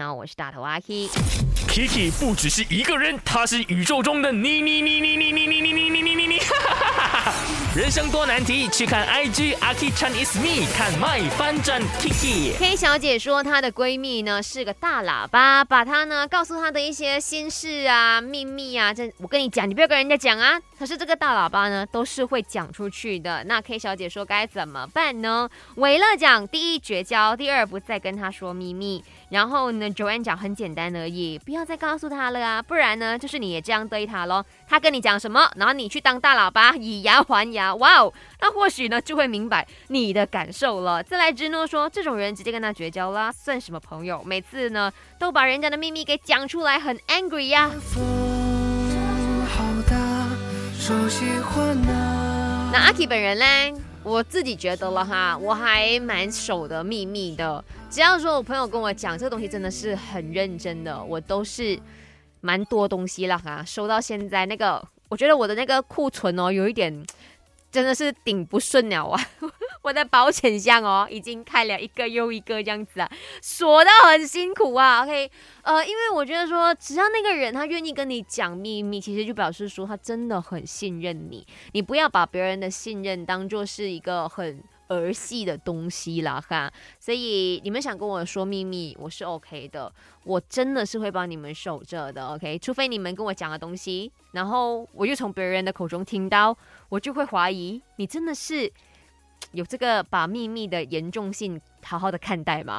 你好，我是大头阿 K。Kiki 不只是一个人，他是宇宙中的你你你你你你你你你你你你。人生多难题，去看 IG a k i Chinese Me，看 My 翻转 Kiki。K 小姐说她的闺蜜呢是个大喇叭，把她呢告诉她的一些心事啊、秘密啊，这我跟你讲，你不要跟人家讲啊。可是这个大喇叭呢都是会讲出去的。那 K 小姐说该怎么办呢？维乐讲第一绝交，第二不再跟她说秘密。然后呢，Joanne 讲很简单而已，不要再告诉她了啊，不然呢，就是你也这样对她咯。她跟你讲什么，然后你去当大喇叭，以牙还牙，哇哦，那或许呢就会明白你的感受了。再来之诺说，这种人直接跟他绝交啦，算什么朋友？每次呢都把人家的秘密给讲出来，很 angry 呀。那阿 K 本人呢？我自己觉得了哈，我还蛮守的秘密的。只要说我朋友跟我讲这个东西真的是很认真的，我都是蛮多东西了哈。收到现在那个，我觉得我的那个库存哦，有一点真的是顶不顺了啊。我的保险箱哦，已经开了一个又一个这样子啊，锁的很辛苦啊。OK，呃，因为我觉得说，只要那个人他愿意跟你讲秘密，其实就表示说他真的很信任你。你不要把别人的信任当做是一个很儿戏的东西啦，哈。所以你们想跟我说秘密，我是 OK 的，我真的是会帮你们守着的。OK，除非你们跟我讲的东西，然后我又从别人的口中听到，我就会怀疑你真的是。有这个把秘密的严重性好好的看待吗？